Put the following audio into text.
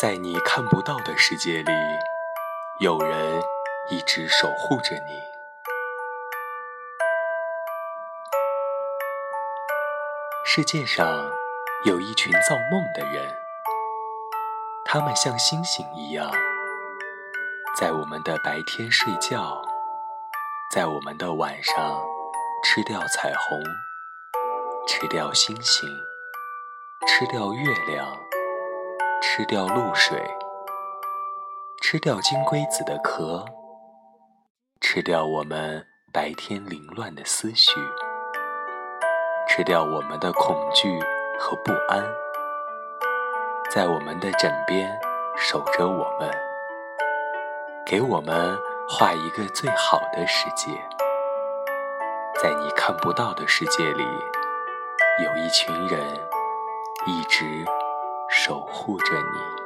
在你看不到的世界里，有人一直守护着你。世界上有一群造梦的人，他们像星星一样，在我们的白天睡觉，在我们的晚上吃掉彩虹，吃掉星星，吃掉月亮。吃掉露水，吃掉金龟子的壳，吃掉我们白天凌乱的思绪，吃掉我们的恐惧和不安，在我们的枕边守着我们，给我们画一个最好的世界。在你看不到的世界里，有一群人一直。守护着你。